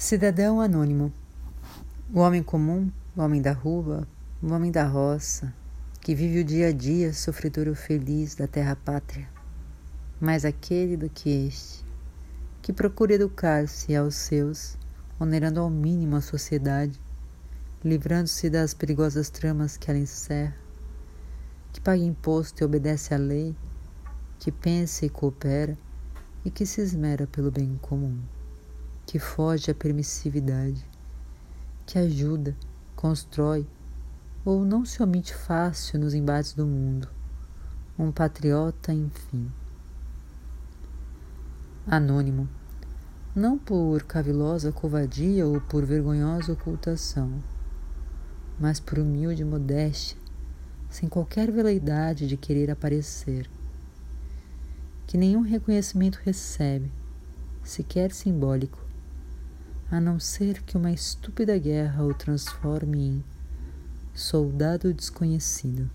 Cidadão anônimo. O homem comum, o homem da rua, o homem da roça, que vive o dia a dia sofredor feliz da terra pátria, mais aquele do que este, que procura educar-se aos seus, onerando ao mínimo a sociedade, livrando-se das perigosas tramas que ela encerra, que paga imposto e obedece à lei, que pensa e coopera e que se esmera pelo bem comum que foge à permissividade, que ajuda, constrói ou não se omite fácil nos embates do mundo. Um patriota, enfim. Anônimo, não por cavilosa covardia ou por vergonhosa ocultação, mas por humilde modéstia, sem qualquer veleidade de querer aparecer, que nenhum reconhecimento recebe, sequer simbólico, a não ser que uma estúpida guerra o transforme em soldado desconhecido.